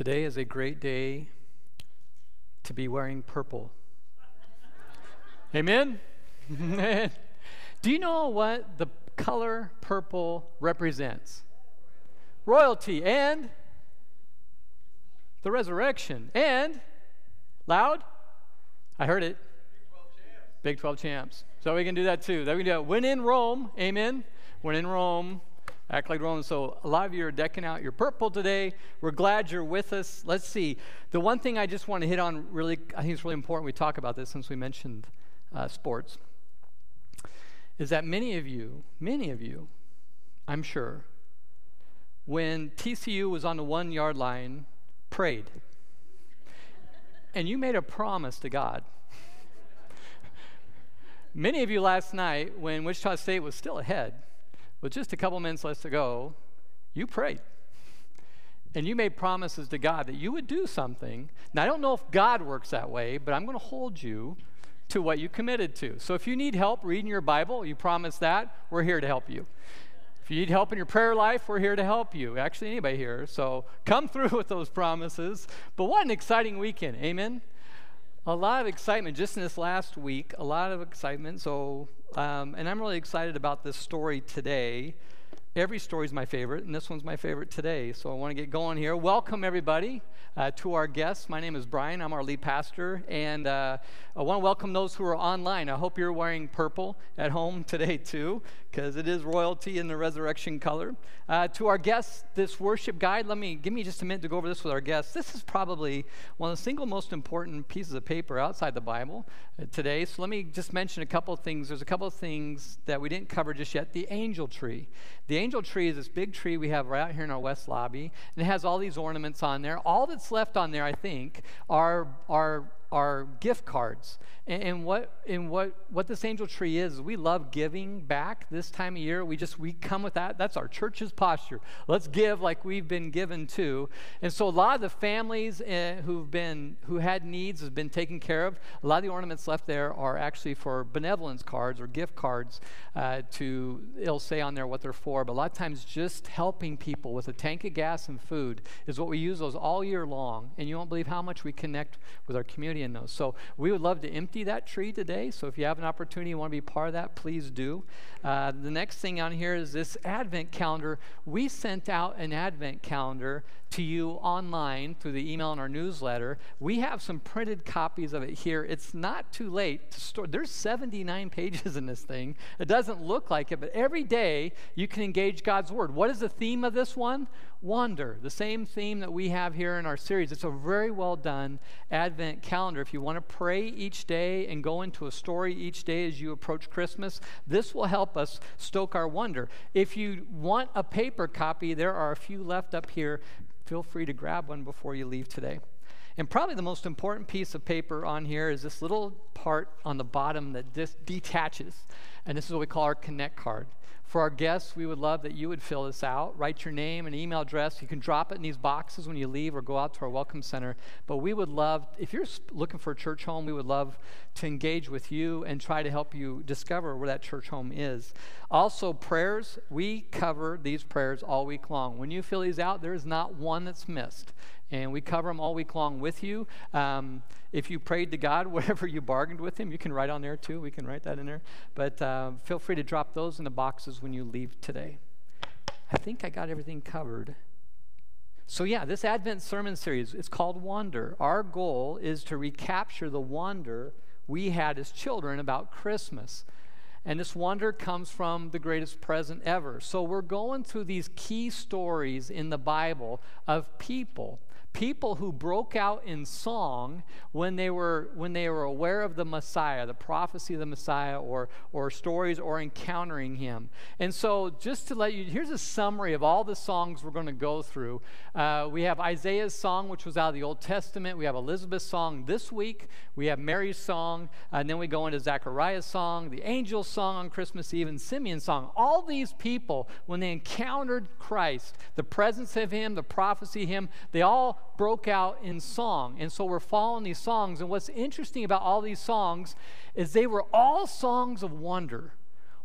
Today is a great day to be wearing purple. Amen? Do you know what the color purple represents? Royalty and the resurrection. And, loud? I heard it. Big 12 champs. So we can do that too. That we can do that. When in Rome, amen. When in Rome, act like Romans. So a lot of you are decking out your purple today. We're glad you're with us. Let's see. The one thing I just want to hit on really, I think it's really important we talk about this since we mentioned uh, sports, is that many of you, many of you, I'm sure, when TCU was on the one yard line, prayed. and you made a promise to God. Many of you last night, when Wichita State was still ahead, with just a couple minutes left to go, you prayed. And you made promises to God that you would do something. Now, I don't know if God works that way, but I'm going to hold you to what you committed to. So if you need help reading your Bible, you promise that, we're here to help you. If you need help in your prayer life, we're here to help you. Actually, anybody here. So come through with those promises. But what an exciting weekend. Amen. A lot of excitement just in this last week. A lot of excitement. So um, and I'm really excited about this story today. Every story is my favorite, and this one's my favorite today. So I want to get going here. Welcome, everybody, uh, to our guests. My name is Brian. I'm our lead pastor, and uh, I want to welcome those who are online. I hope you're wearing purple at home today, too, because it is royalty in the resurrection color. Uh, to our guests, this worship guide, let me give me just a minute to go over this with our guests. This is probably one of the single most important pieces of paper outside the Bible uh, today. So let me just mention a couple of things. There's a couple of things that we didn't cover just yet. The angel tree. The angel tree is this big tree we have right out here in our west lobby, and it has all these ornaments on there. All that's left on there, I think, are, are are gift cards. And, and, what and what what this angel tree is, we love giving back this time of year. We just we come with that. That's our church's posture. Let's give like we've been given to. And so a lot of the families uh, who've been who had needs has been taken care of. A lot of the ornaments left there are actually for benevolence cards or gift cards uh, to it'll say on there what they're for. But a lot of times just helping people with a tank of gas and food is what we use those all year long. And you won't believe how much we connect with our community in those. So we would love to empty that tree today. So if you have an opportunity, you want to be part of that, please do. Uh, the next thing on here is this Advent calendar. We sent out an Advent calendar to you online through the email and our newsletter. We have some printed copies of it here. It's not too late to store. There's 79 pages in this thing. It doesn't look like it, but every day you can engage God's Word. What is the theme of this one? Wonder, the same theme that we have here in our series. It's a very well done Advent calendar. If you want to pray each day and go into a story each day as you approach Christmas, this will help us stoke our wonder. If you want a paper copy, there are a few left up here. Feel free to grab one before you leave today. And probably the most important piece of paper on here is this little part on the bottom that dis- detaches. And this is what we call our Connect card. For our guests, we would love that you would fill this out. Write your name and email address. You can drop it in these boxes when you leave or go out to our Welcome Center. But we would love, if you're looking for a church home, we would love to engage with you and try to help you discover where that church home is. Also, prayers, we cover these prayers all week long. When you fill these out, there is not one that's missed and we cover them all week long with you. Um, if you prayed to God, whatever you bargained with Him, you can write on there too. We can write that in there. But uh, feel free to drop those in the boxes when you leave today. I think I got everything covered. So, yeah, this Advent sermon series, it's called Wonder. Our goal is to recapture the wonder we had as children about Christmas. And this wonder comes from the greatest present ever. So, we're going through these key stories in the Bible of people people who broke out in song when they were when they were aware of the Messiah, the prophecy of the Messiah, or or stories or encountering him. And so, just to let you, here's a summary of all the songs we're going to go through. Uh, we have Isaiah's song, which was out of the Old Testament. We have Elizabeth's song this week. We have Mary's song, and then we go into Zachariah's song, the angel's song on Christmas Eve, and Simeon's song. All these people, when they encountered Christ, the presence of Him, the prophecy of Him, they all broke out in song. And so we're following these songs. And what's interesting about all these songs is they were all songs of wonder.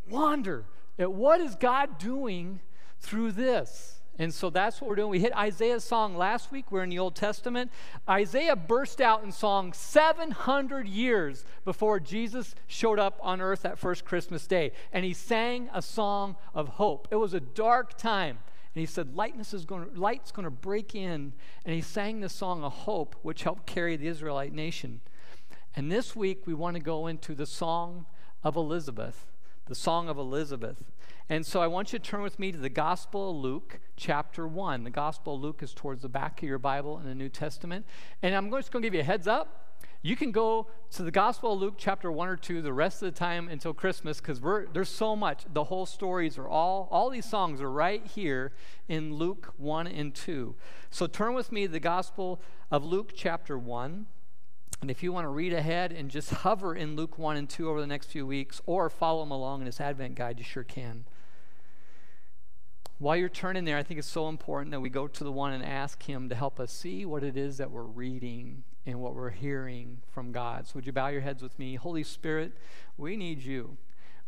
Wonder at what is God doing through this. And so that's what we're doing. We hit Isaiah's song last week. We're in the Old Testament. Isaiah burst out in song 700 years before Jesus showed up on earth that first Christmas day. And he sang a song of hope. It was a dark time. And he said, Lightness is going to, light's going to break in. And he sang the song of hope, which helped carry the Israelite nation. And this week, we want to go into the song of Elizabeth. The song of Elizabeth. And so I want you to turn with me to the Gospel of Luke, chapter 1. The Gospel of Luke is towards the back of your Bible in the New Testament. And I'm just going to give you a heads up. You can go to the Gospel of Luke, chapter 1 or 2, the rest of the time until Christmas, because there's so much. The whole stories are all, all these songs are right here in Luke 1 and 2. So turn with me the Gospel of Luke, chapter 1. And if you want to read ahead and just hover in Luke 1 and 2 over the next few weeks, or follow him along in this Advent guide, you sure can. While you're turning there, I think it's so important that we go to the one and ask Him to help us see what it is that we're reading and what we're hearing from God. So, would you bow your heads with me? Holy Spirit, we need you.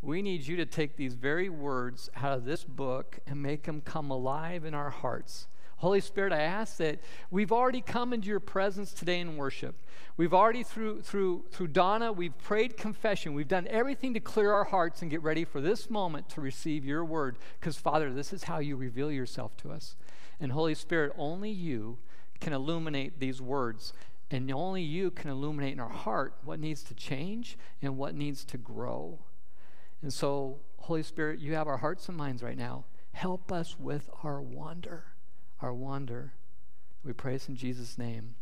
We need you to take these very words out of this book and make them come alive in our hearts. Holy Spirit, I ask that we've already come into your presence today in worship. We've already, through, through, through Donna, we've prayed confession. We've done everything to clear our hearts and get ready for this moment to receive your word. Because, Father, this is how you reveal yourself to us. And, Holy Spirit, only you can illuminate these words. And only you can illuminate in our heart what needs to change and what needs to grow. And so, Holy Spirit, you have our hearts and minds right now. Help us with our wonder our wonder. We praise in Jesus' name.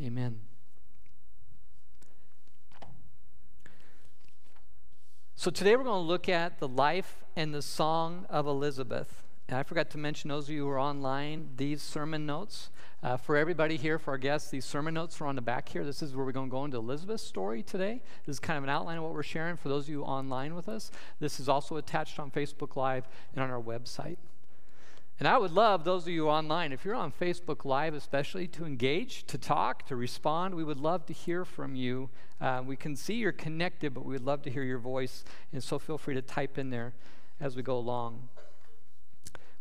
Amen. So today we're going to look at the life and the song of Elizabeth. I forgot to mention those of you who are online, these sermon notes. Uh, for everybody here, for our guests, these sermon notes are on the back here. This is where we're going to go into Elizabeth's story today. This is kind of an outline of what we're sharing for those of you online with us. This is also attached on Facebook Live and on our website. And I would love those of you online, if you're on Facebook Live especially, to engage, to talk, to respond. We would love to hear from you. Uh, we can see you're connected, but we would love to hear your voice. And so feel free to type in there as we go along.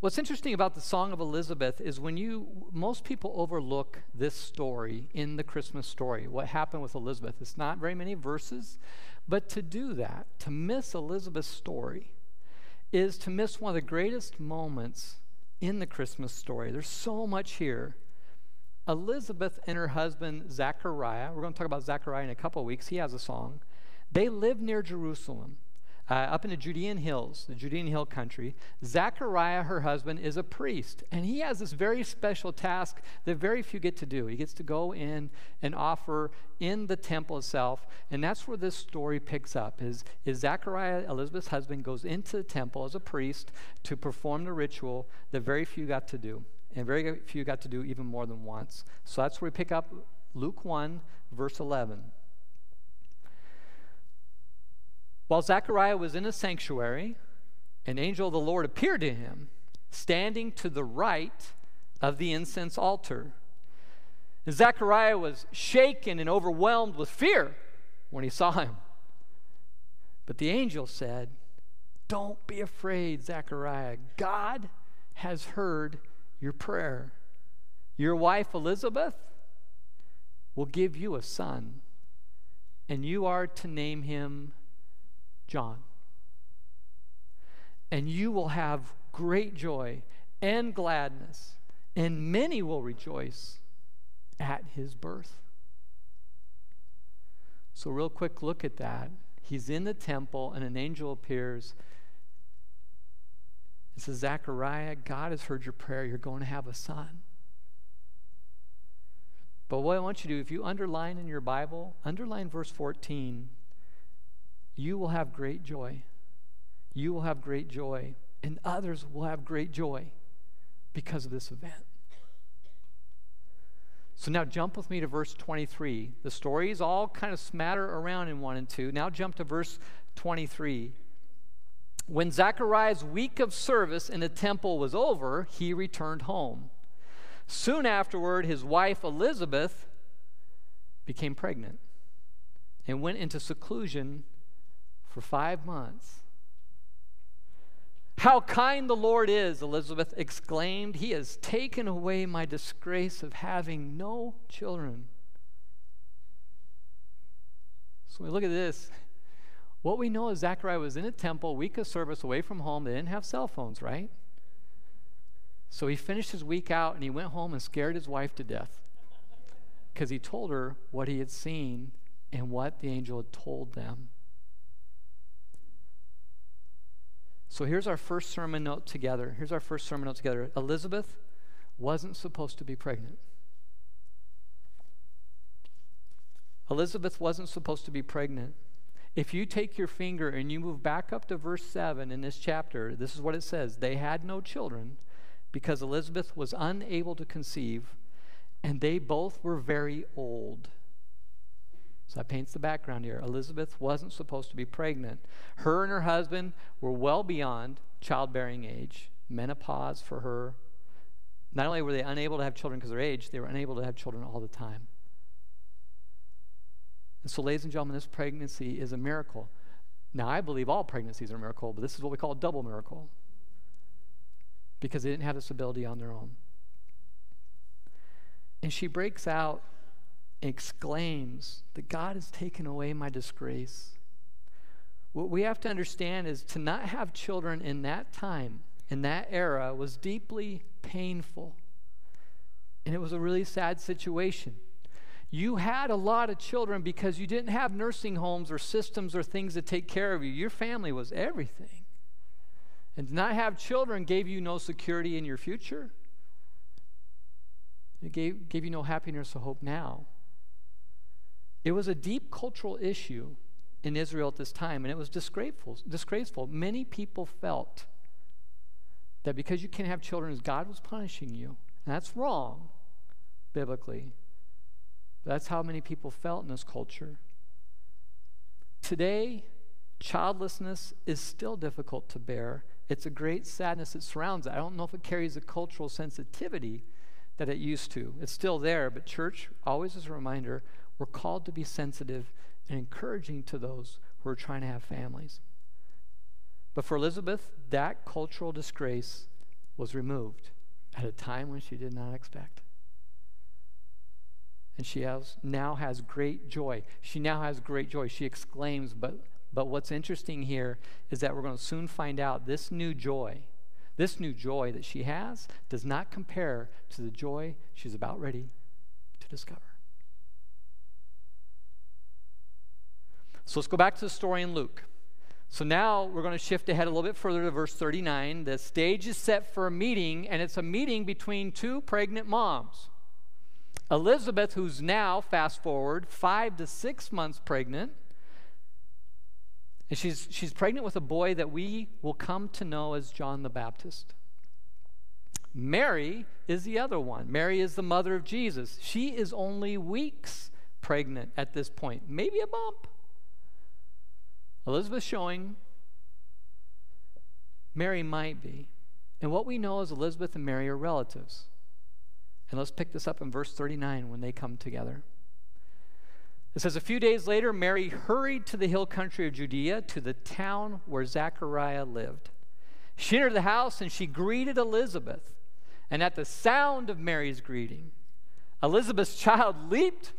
What's interesting about the Song of Elizabeth is when you, most people overlook this story in the Christmas story, what happened with Elizabeth. It's not very many verses, but to do that, to miss Elizabeth's story, is to miss one of the greatest moments in the Christmas story. There's so much here. Elizabeth and her husband Zachariah, we're going to talk about Zachariah in a couple of weeks. He has a song. They live near Jerusalem uh, up in the Judean hills, the Judean hill country. Zechariah, her husband, is a priest, and he has this very special task that very few get to do. He gets to go in and offer in the temple itself, and that's where this story picks up. Is, is Zechariah, Elizabeth's husband, goes into the temple as a priest to perform the ritual that very few got to do, and very few got to do even more than once. So that's where we pick up Luke 1, verse 11. While Zechariah was in a sanctuary, an angel of the Lord appeared to him, standing to the right of the incense altar. And Zechariah was shaken and overwhelmed with fear when he saw him. But the angel said, Don't be afraid, Zechariah. God has heard your prayer. Your wife Elizabeth will give you a son, and you are to name him John. And you will have great joy and gladness, and many will rejoice at his birth. So, real quick look at that. He's in the temple, and an angel appears. It says, Zechariah, God has heard your prayer. You're going to have a son. But what I want you to do, if you underline in your Bible, underline verse 14 you will have great joy. You will have great joy, and others will have great joy because of this event. So now jump with me to verse 23. The stories all kind of smatter around in 1 and 2. Now jump to verse 23. When Zechariah's week of service in the temple was over, he returned home. Soon afterward, his wife Elizabeth became pregnant and went into seclusion for five months. How kind the Lord is, Elizabeth exclaimed. He has taken away my disgrace of having no children. So we look at this. What we know is Zechariah was in a temple, week of service, away from home. They didn't have cell phones, right? So he finished his week out and he went home and scared his wife to death because he told her what he had seen and what the angel had told them. So here's our first sermon note together. Here's our first sermon note together. Elizabeth wasn't supposed to be pregnant. Elizabeth wasn't supposed to be pregnant. If you take your finger and you move back up to verse 7 in this chapter, this is what it says They had no children because Elizabeth was unable to conceive, and they both were very old. So that paints the background here. Elizabeth wasn't supposed to be pregnant. Her and her husband were well beyond childbearing age, menopause for her. Not only were they unable to have children because of their age, they were unable to have children all the time. And so, ladies and gentlemen, this pregnancy is a miracle. Now, I believe all pregnancies are a miracle, but this is what we call a double miracle because they didn't have this ability on their own. And she breaks out exclaims that God has taken away my disgrace. What we have to understand is to not have children in that time, in that era, was deeply painful. And it was a really sad situation. You had a lot of children because you didn't have nursing homes or systems or things to take care of you. Your family was everything. And to not have children gave you no security in your future. It gave, gave you no happiness or hope now. It was a deep cultural issue in Israel at this time, and it was disgraceful. disgraceful. Many people felt that because you can't have children, God was punishing you. And that's wrong, biblically. That's how many people felt in this culture. Today, childlessness is still difficult to bear. It's a great sadness that surrounds it. I don't know if it carries a cultural sensitivity that it used to. It's still there, but church, always is a reminder, we're called to be sensitive and encouraging to those who are trying to have families. But for Elizabeth, that cultural disgrace was removed at a time when she did not expect and she has now has great joy. She now has great joy. She exclaims, but but what's interesting here is that we're going to soon find out this new joy, this new joy that she has does not compare to the joy she's about ready to discover. So let's go back to the story in Luke. So now we're going to shift ahead a little bit further to verse 39. The stage is set for a meeting, and it's a meeting between two pregnant moms. Elizabeth, who's now, fast forward, five to six months pregnant, and she's, she's pregnant with a boy that we will come to know as John the Baptist. Mary is the other one. Mary is the mother of Jesus. She is only weeks pregnant at this point, maybe a bump. Elizabeth showing Mary might be. And what we know is Elizabeth and Mary are relatives. And let's pick this up in verse 39 when they come together. It says, A few days later, Mary hurried to the hill country of Judea, to the town where Zechariah lived. She entered the house and she greeted Elizabeth. And at the sound of Mary's greeting, Elizabeth's child leaped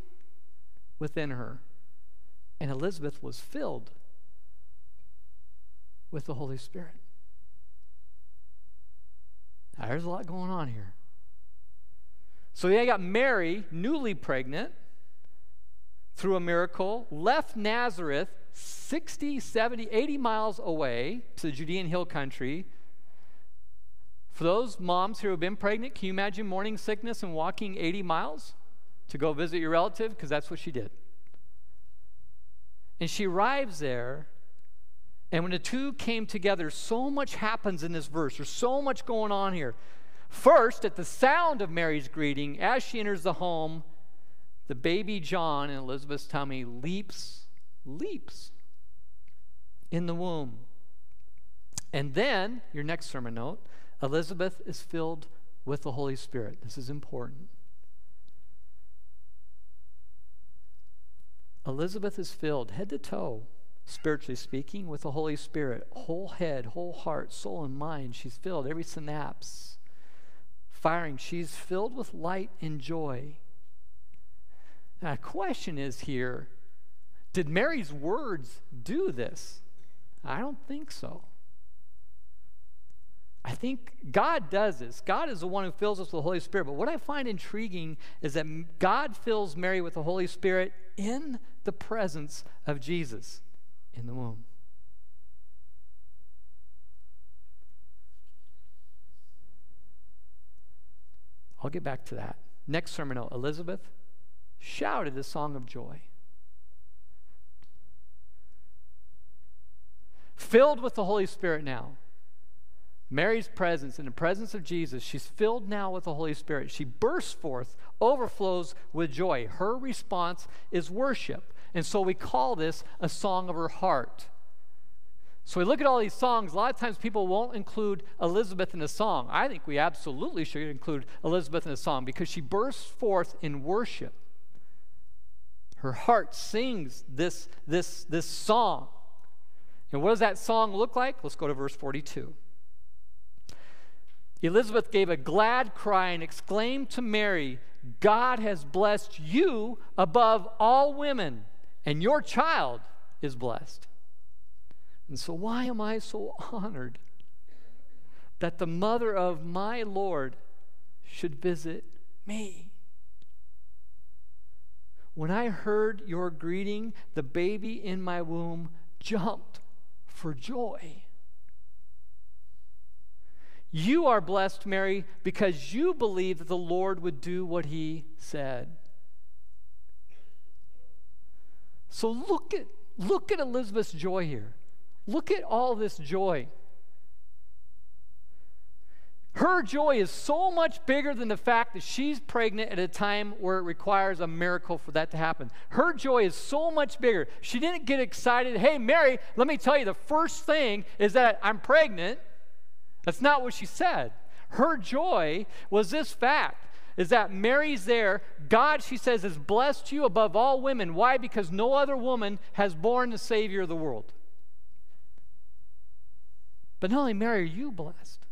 within her. And Elizabeth was filled with the Holy Spirit. Now, there's a lot going on here. So they got Mary, newly pregnant, through a miracle, left Nazareth 60, 70, 80 miles away to the Judean hill country. For those moms who have been pregnant, can you imagine morning sickness and walking 80 miles to go visit your relative? Because that's what she did. And she arrives there, and when the two came together, so much happens in this verse. There's so much going on here. First, at the sound of Mary's greeting, as she enters the home, the baby John in Elizabeth's tummy leaps, leaps in the womb. And then, your next sermon note, Elizabeth is filled with the Holy Spirit. This is important. Elizabeth is filled head to toe spiritually speaking, with the Holy Spirit. Whole head, whole heart, soul, and mind. She's filled, every synapse firing. She's filled with light and joy. Now, the question is here did Mary's words do this? I don't think so. I think God does this. God is the one who fills us with the Holy Spirit. But what I find intriguing is that God fills Mary with the Holy Spirit in the presence of Jesus in the womb. I'll get back to that. Next sermon Elizabeth shouted a song of joy. Filled with the Holy Spirit now. Mary's presence, in the presence of Jesus, she's filled now with the Holy Spirit. She bursts forth, overflows with joy. Her response is worship. And so we call this a song of her heart. So we look at all these songs. A lot of times people won't include Elizabeth in a song. I think we absolutely should include Elizabeth in a song because she bursts forth in worship. Her heart sings this, this, this song. And what does that song look like? Let's go to verse 42. Elizabeth gave a glad cry and exclaimed to Mary, God has blessed you above all women, and your child is blessed. And so, why am I so honored that the mother of my Lord should visit me? When I heard your greeting, the baby in my womb jumped for joy. You are blessed, Mary, because you believe that the Lord would do what he said. So look at look at Elizabeth's joy here. Look at all this joy. Her joy is so much bigger than the fact that she's pregnant at a time where it requires a miracle for that to happen. Her joy is so much bigger. She didn't get excited. Hey, Mary, let me tell you, the first thing is that I'm pregnant. That's not what she said. Her joy was this fact is that Mary's there. God, she says, has blessed you above all women. Why? Because no other woman has borne the Savior of the world. But not only Mary, are you blessed?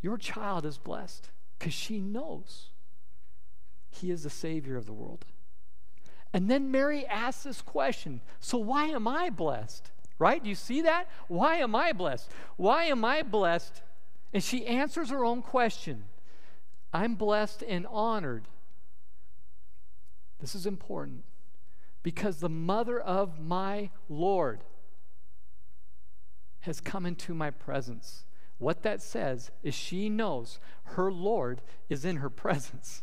Your child is blessed because she knows he is the Savior of the world. And then Mary asks this question So, why am I blessed? Right? Do you see that? Why am I blessed? Why am I blessed? And she answers her own question I'm blessed and honored. This is important because the mother of my Lord has come into my presence. What that says is she knows her Lord is in her presence.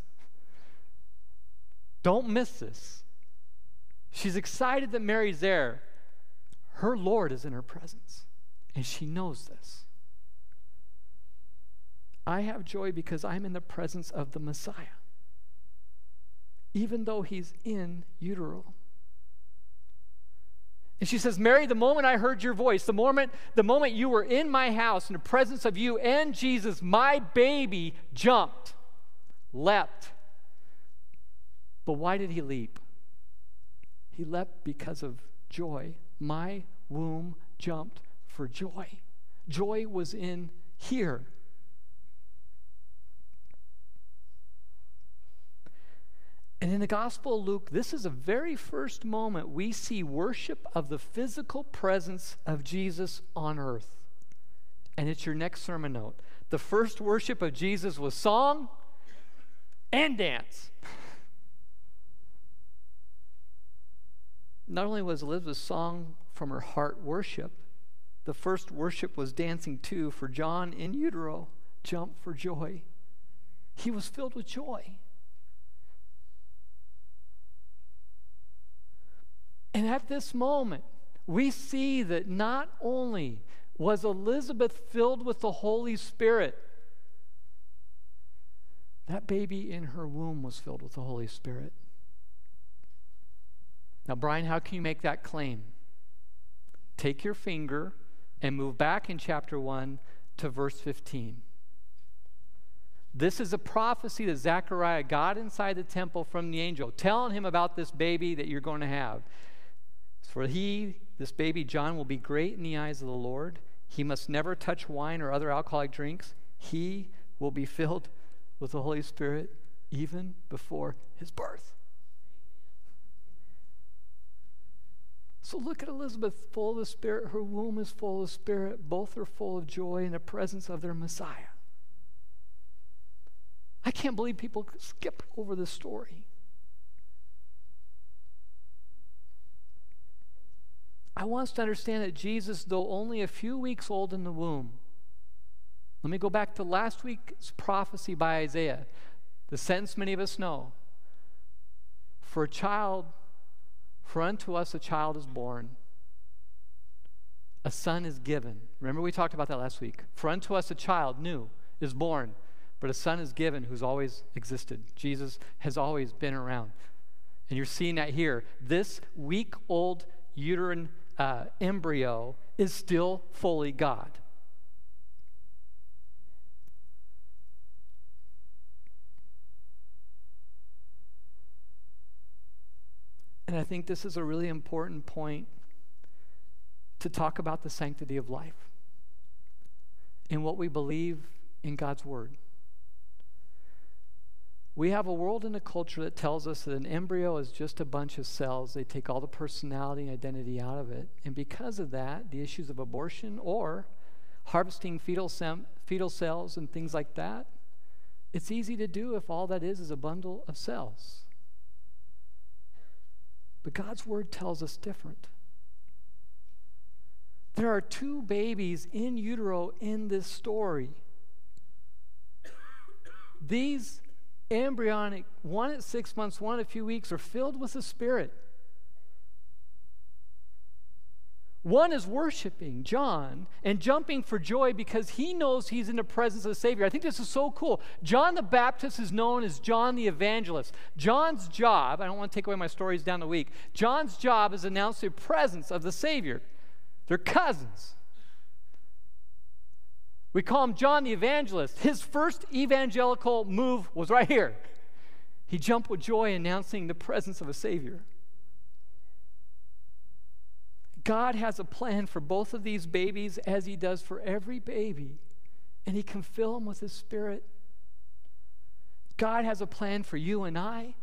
Don't miss this. She's excited that Mary's there. Her Lord is in her presence, and she knows this. I have joy because I'm in the presence of the Messiah, even though he's in utero. And she says, Mary, the moment I heard your voice, the moment, the moment you were in my house in the presence of you and Jesus, my baby jumped, leapt. But why did he leap? He leapt because of joy. My womb jumped for joy. Joy was in here. And in the Gospel of Luke, this is the very first moment we see worship of the physical presence of Jesus on earth. And it's your next sermon note. The first worship of Jesus was song and dance. Not only was Elizabeth's song from her heart worship, the first worship was dancing too for John in utero, jump for joy. He was filled with joy. And at this moment, we see that not only was Elizabeth filled with the Holy Spirit, that baby in her womb was filled with the Holy Spirit. Now, Brian, how can you make that claim? Take your finger and move back in chapter 1 to verse 15. This is a prophecy that Zechariah got inside the temple from the angel, telling him about this baby that you're going to have. For he, this baby John, will be great in the eyes of the Lord. He must never touch wine or other alcoholic drinks. He will be filled with the Holy Spirit even before his birth. So look at Elizabeth, full of the Spirit. Her womb is full of Spirit. Both are full of joy in the presence of their Messiah. I can't believe people skip over this story. I want us to understand that Jesus, though only a few weeks old in the womb, let me go back to last week's prophecy by Isaiah, the sentence many of us know. For a child for unto us a child is born, a son is given. Remember, we talked about that last week. For unto us a child new is born, but a son is given who's always existed. Jesus has always been around. And you're seeing that here. This week old uterine uh, embryo is still fully God. And I think this is a really important point to talk about the sanctity of life and what we believe in God's Word. We have a world and a culture that tells us that an embryo is just a bunch of cells. They take all the personality and identity out of it. And because of that, the issues of abortion or harvesting fetal, sem- fetal cells and things like that, it's easy to do if all that is is a bundle of cells. But God's word tells us different. There are two babies in utero in this story. These embryonic, one at six months, one at a few weeks, are filled with the Spirit. One is worshiping John and jumping for joy because he knows he's in the presence of the Savior. I think this is so cool. John the Baptist is known as John the Evangelist. John's job, I don't want to take away my stories down the week, John's job is announce the presence of the Savior. They're cousins. We call him John the Evangelist. His first evangelical move was right here. He jumped with joy announcing the presence of a Savior. God has a plan for both of these babies as He does for every baby, and He can fill them with His Spirit. God has a plan for you and I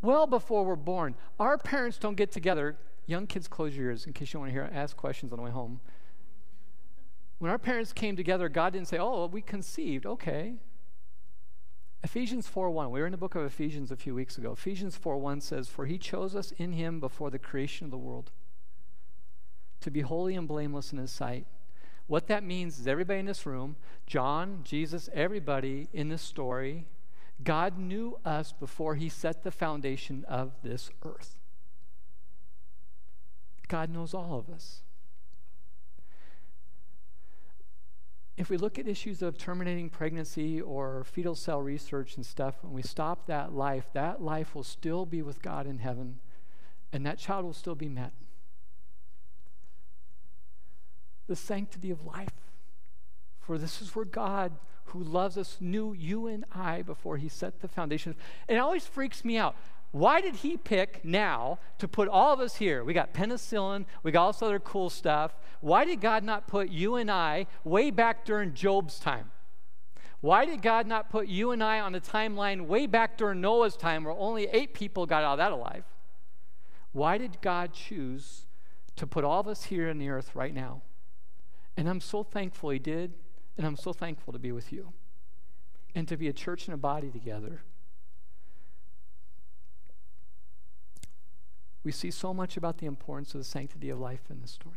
well before we're born. Our parents don't get together. Young kids, close your ears in case you want to hear ask questions on the way home. When our parents came together, God didn't say, "Oh, we conceived." Okay. Ephesians 4:1. We were in the book of Ephesians a few weeks ago. Ephesians 4:1 says, "For he chose us in him before the creation of the world." to be holy and blameless in His sight. What that means is everybody in this room, John, Jesus, everybody in this story, God knew us before He set the foundation of this earth. God knows all of us. If we look at issues of terminating pregnancy or fetal cell research and stuff, and we stop that life, that life will still be with God in heaven, and that child will still be met the sanctity of life. For this is where God, who loves us, knew you and I before he set the foundation. It always freaks me out. Why did he pick now to put all of us here? We got penicillin, we got all this other cool stuff. Why did God not put you and I way back during Job's time? Why did God not put you and I on a timeline way back during Noah's time where only eight people got out of that alive? Why did God choose to put all of us here on the earth right now? And I'm so thankful He did, and I'm so thankful to be with you and to be a church and a body together. We see so much about the importance of the sanctity of life in this story.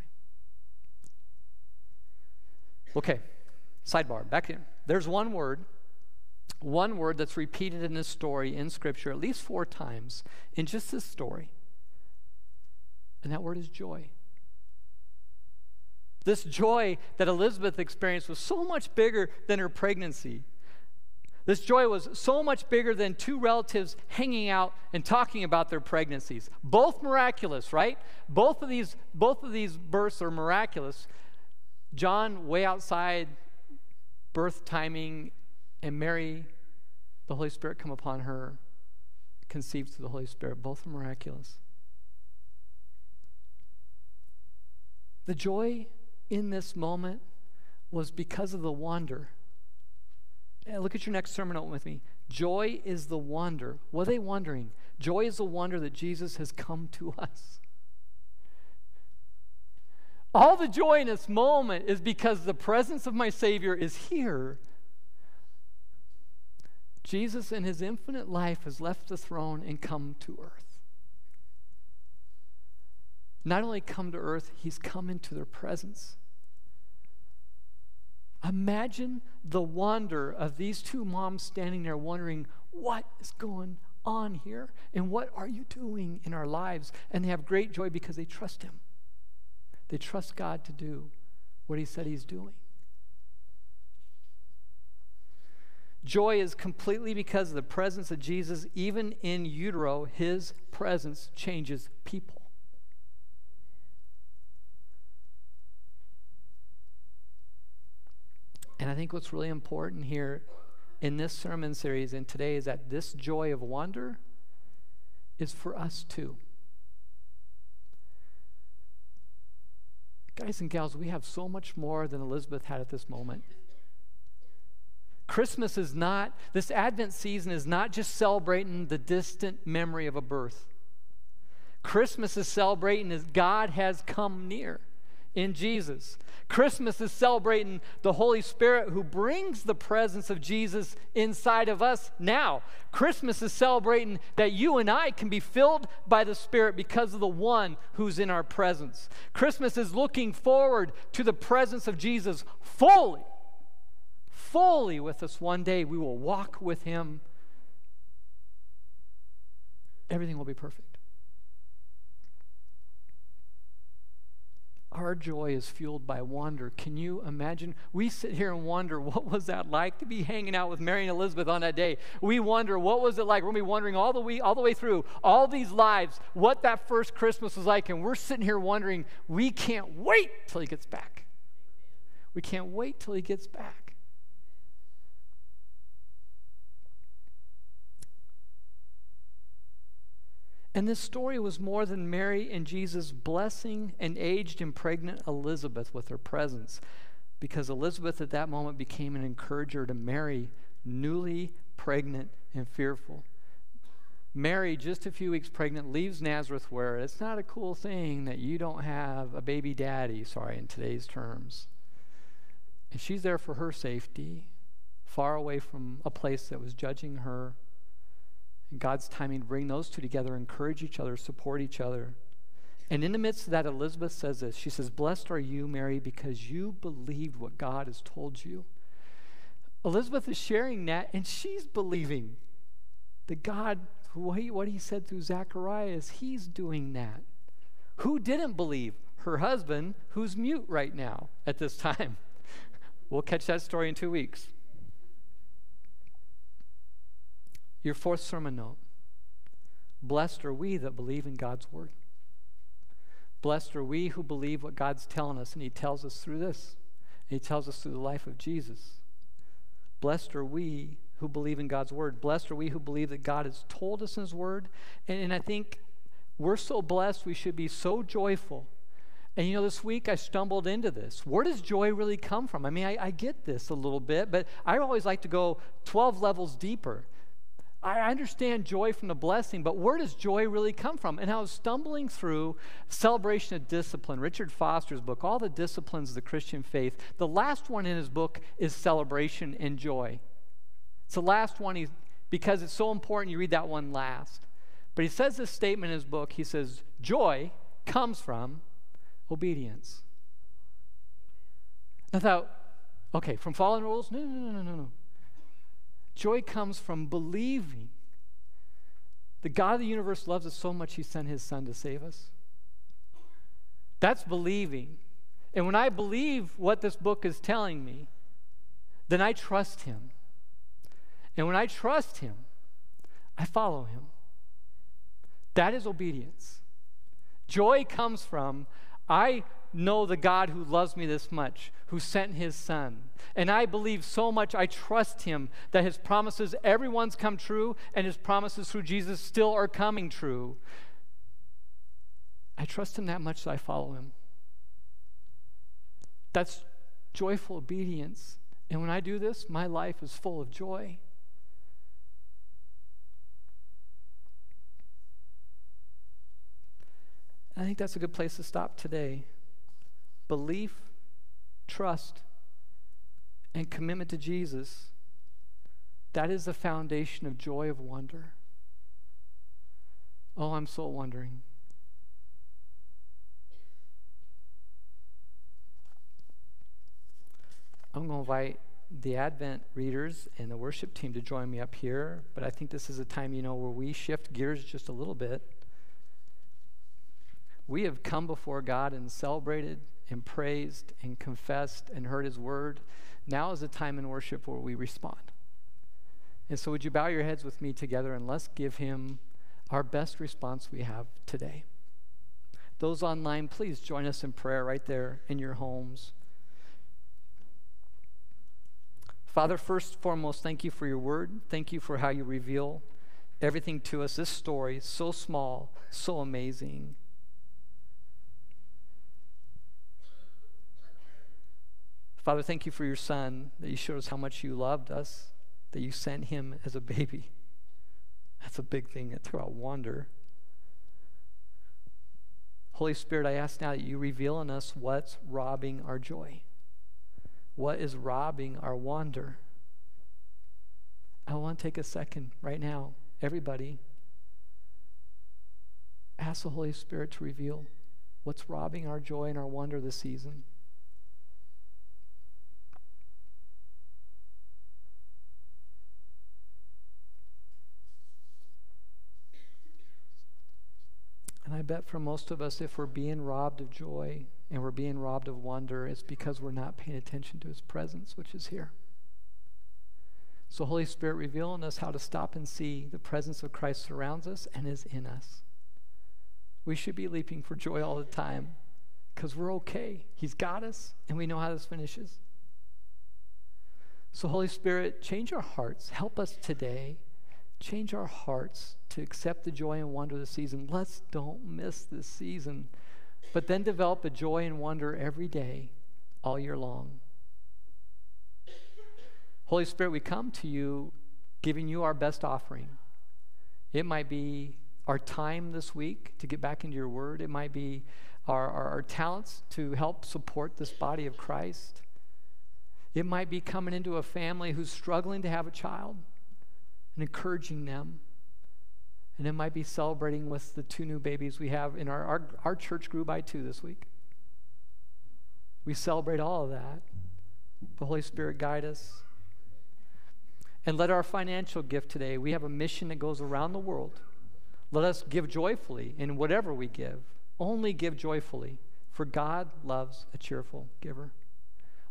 Okay, sidebar, back in. There's one word, one word that's repeated in this story in Scripture at least four times in just this story. And that word is joy. This joy that Elizabeth experienced was so much bigger than her pregnancy. This joy was so much bigger than two relatives hanging out and talking about their pregnancies. Both miraculous, right? Both of these, both of these births are miraculous. John, way outside birth timing, and Mary, the Holy Spirit come upon her, conceived through the Holy Spirit. Both are miraculous. The joy in this moment was because of the wonder. Look at your next sermon note with me. Joy is the wonder. What are they wondering? Joy is the wonder that Jesus has come to us. All the joy in this moment is because the presence of my Savior is here. Jesus, in his infinite life, has left the throne and come to earth. Not only come to earth, he's come into their presence. Imagine the wonder of these two moms standing there wondering, what is going on here? And what are you doing in our lives? And they have great joy because they trust him. They trust God to do what He said He's doing. Joy is completely because of the presence of Jesus. Even in utero, His presence changes people. And I think what's really important here in this sermon series and today is that this joy of wonder is for us too. Guys and gals, we have so much more than Elizabeth had at this moment. Christmas is not, this Advent season is not just celebrating the distant memory of a birth. Christmas is celebrating as God has come near in Jesus. Christmas is celebrating the Holy Spirit who brings the presence of Jesus inside of us now. Christmas is celebrating that you and I can be filled by the Spirit because of the one who's in our presence. Christmas is looking forward to the presence of Jesus fully, fully with us one day. We will walk with him. Everything will be perfect. Our joy is fueled by wonder. Can you imagine? We sit here and wonder what was that like to be hanging out with Mary and Elizabeth on that day. We wonder what was it like. We're gonna be wondering all the way all the way through all these lives what that first Christmas was like, and we're sitting here wondering. We can't wait till he gets back. We can't wait till he gets back. And this story was more than Mary and Jesus blessing an aged and pregnant Elizabeth with her presence, because Elizabeth at that moment became an encourager to Mary, newly pregnant and fearful. Mary, just a few weeks pregnant, leaves Nazareth where it's not a cool thing that you don't have a baby daddy, sorry, in today's terms. And she's there for her safety, far away from a place that was judging her God's timing bring those two together, encourage each other, support each other. And in the midst of that, Elizabeth says this. She says, Blessed are you, Mary, because you believed what God has told you. Elizabeth is sharing that, and she's believing that God, what he, what he said through Zechariah, is he's doing that. Who didn't believe? Her husband, who's mute right now at this time. we'll catch that story in two weeks. Your fourth sermon note Blessed are we that believe in God's word. Blessed are we who believe what God's telling us, and He tells us through this. And he tells us through the life of Jesus. Blessed are we who believe in God's word. Blessed are we who believe that God has told us in His word. And, and I think we're so blessed, we should be so joyful. And you know, this week I stumbled into this. Where does joy really come from? I mean, I, I get this a little bit, but I always like to go 12 levels deeper. I understand joy from the blessing, but where does joy really come from? And I was stumbling through Celebration of Discipline, Richard Foster's book, all the disciplines of the Christian faith. The last one in his book is celebration and joy. It's the last one he, because it's so important you read that one last. But he says this statement in his book. He says, Joy comes from obedience. I thought, okay, from following rules? No, no, no, no, no, no. Joy comes from believing the God of the universe loves us so much, he sent his son to save us. That's believing. And when I believe what this book is telling me, then I trust him. And when I trust him, I follow him. That is obedience. Joy comes from I know the God who loves me this much, who sent his son. And I believe so much, I trust him that his promises, everyone's come true, and his promises through Jesus still are coming true. I trust him that much that I follow him. That's joyful obedience. And when I do this, my life is full of joy. I think that's a good place to stop today. Belief, trust, and commitment to Jesus. That is the foundation of joy of wonder. Oh, I'm so wondering. I'm going to invite the Advent readers and the worship team to join me up here, but I think this is a time, you know, where we shift gears just a little bit. We have come before God and celebrated and praised and confessed and heard His word. Now is the time in worship where we respond. And so, would you bow your heads with me together and let's give Him our best response we have today? Those online, please join us in prayer right there in your homes. Father, first and foremost, thank you for your word. Thank you for how you reveal everything to us. This story, so small, so amazing. Father, thank you for your son, that you showed us how much you loved us, that you sent him as a baby. That's a big thing to throw out wonder. Holy Spirit, I ask now that you reveal in us what's robbing our joy, what is robbing our wonder. I want to take a second right now, everybody. Ask the Holy Spirit to reveal what's robbing our joy and our wonder this season. Bet for most of us, if we're being robbed of joy and we're being robbed of wonder, it's because we're not paying attention to His presence, which is here. So, Holy Spirit, reveal in us how to stop and see the presence of Christ surrounds us and is in us. We should be leaping for joy all the time because we're okay. He's got us, and we know how this finishes. So, Holy Spirit, change our hearts. Help us today change our hearts to accept the joy and wonder of the season. Let's don't miss this season, but then develop a joy and wonder every day, all year long. Holy Spirit, we come to you giving you our best offering. It might be our time this week to get back into your word, it might be our, our, our talents to help support this body of Christ. It might be coming into a family who's struggling to have a child and encouraging them. And it might be celebrating with the two new babies we have in our, our, our church grew by two this week. We celebrate all of that. The Holy Spirit guide us. And let our financial gift today, we have a mission that goes around the world. Let us give joyfully in whatever we give. Only give joyfully, for God loves a cheerful giver.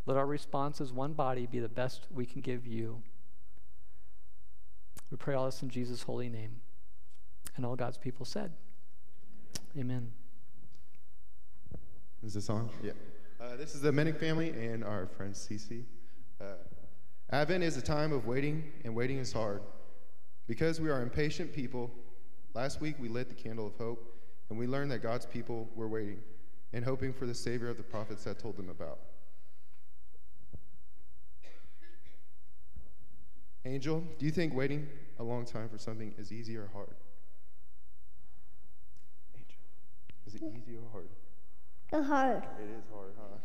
Let our response as one body be the best we can give you. We pray all this in Jesus' holy name. And all God's people said, Amen. Is this on? Yeah. Uh, this is the Menick family and our friend Cece. Uh, Advent is a time of waiting, and waiting is hard. Because we are impatient people, last week we lit the candle of hope, and we learned that God's people were waiting and hoping for the Savior of the prophets that told them about. Angel, do you think waiting a long time for something is easy or hard? Angel, is it easy or hard? It's hard. It is hard, huh?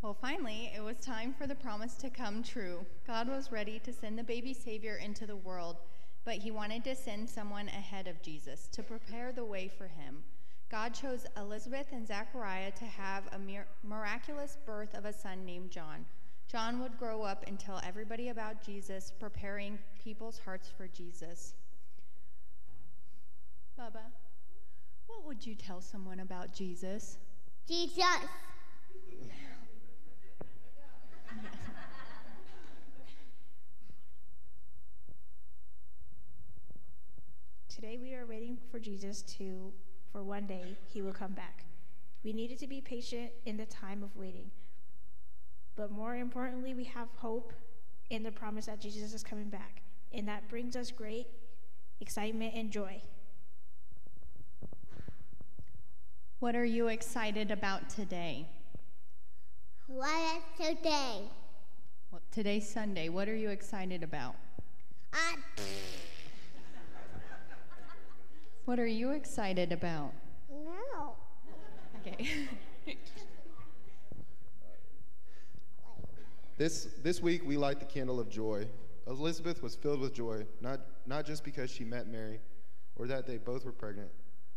Well, finally, it was time for the promise to come true. God was ready to send the baby Savior into the world, but he wanted to send someone ahead of Jesus to prepare the way for him. God chose Elizabeth and Zachariah to have a miraculous birth of a son named John. John would grow up and tell everybody about Jesus, preparing people's hearts for Jesus. Bubba, what would you tell someone about Jesus? Jesus. Today we are waiting for Jesus to for one day he will come back. We needed to be patient in the time of waiting. But more importantly, we have hope in the promise that Jesus is coming back. And that brings us great excitement and joy. What are you excited about today? What is today? Well, today's Sunday. What are you excited about? Uh, what are you excited about? no. Okay. This, this week, we light the candle of joy. Elizabeth was filled with joy, not, not just because she met Mary or that they both were pregnant,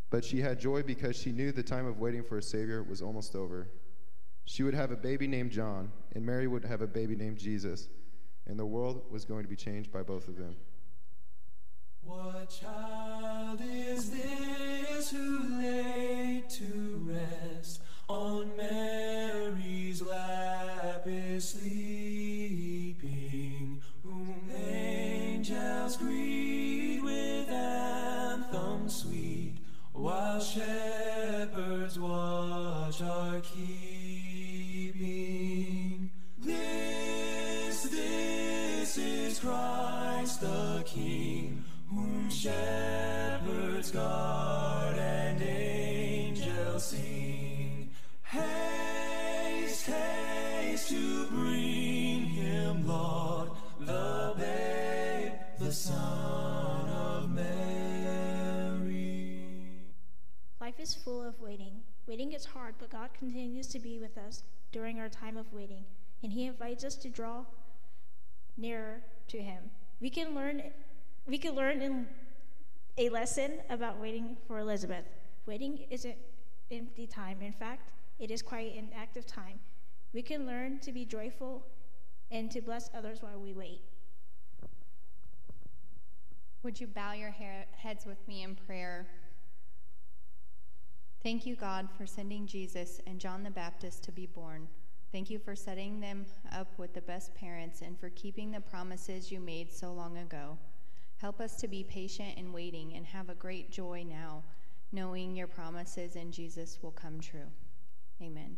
but she had joy because she knew the time of waiting for a Savior was almost over. She would have a baby named John, and Mary would have a baby named Jesus, and the world was going to be changed by both of them. What child is this who laid to rest on Mary's lap is sleeping, whom angels greet with anthems sweet, while shepherds watch are keeping. This, this is Christ the King, shepherds guard and angels sing. Haste, haste to bring him, Lord, the babe, the Son of Mary. Life is full of waiting. Waiting is hard, but God continues to be with us during our time of waiting, and He invites us to draw nearer to Him. We can learn, we can learn in a lesson about waiting for Elizabeth. Waiting isn't empty time. In fact, it is quite an active time. We can learn to be joyful and to bless others while we wait. Would you bow your heads with me in prayer? Thank you, God, for sending Jesus and John the Baptist to be born. Thank you for setting them up with the best parents and for keeping the promises you made so long ago. Help us to be patient in waiting and have a great joy now, knowing your promises in Jesus will come true. Amen.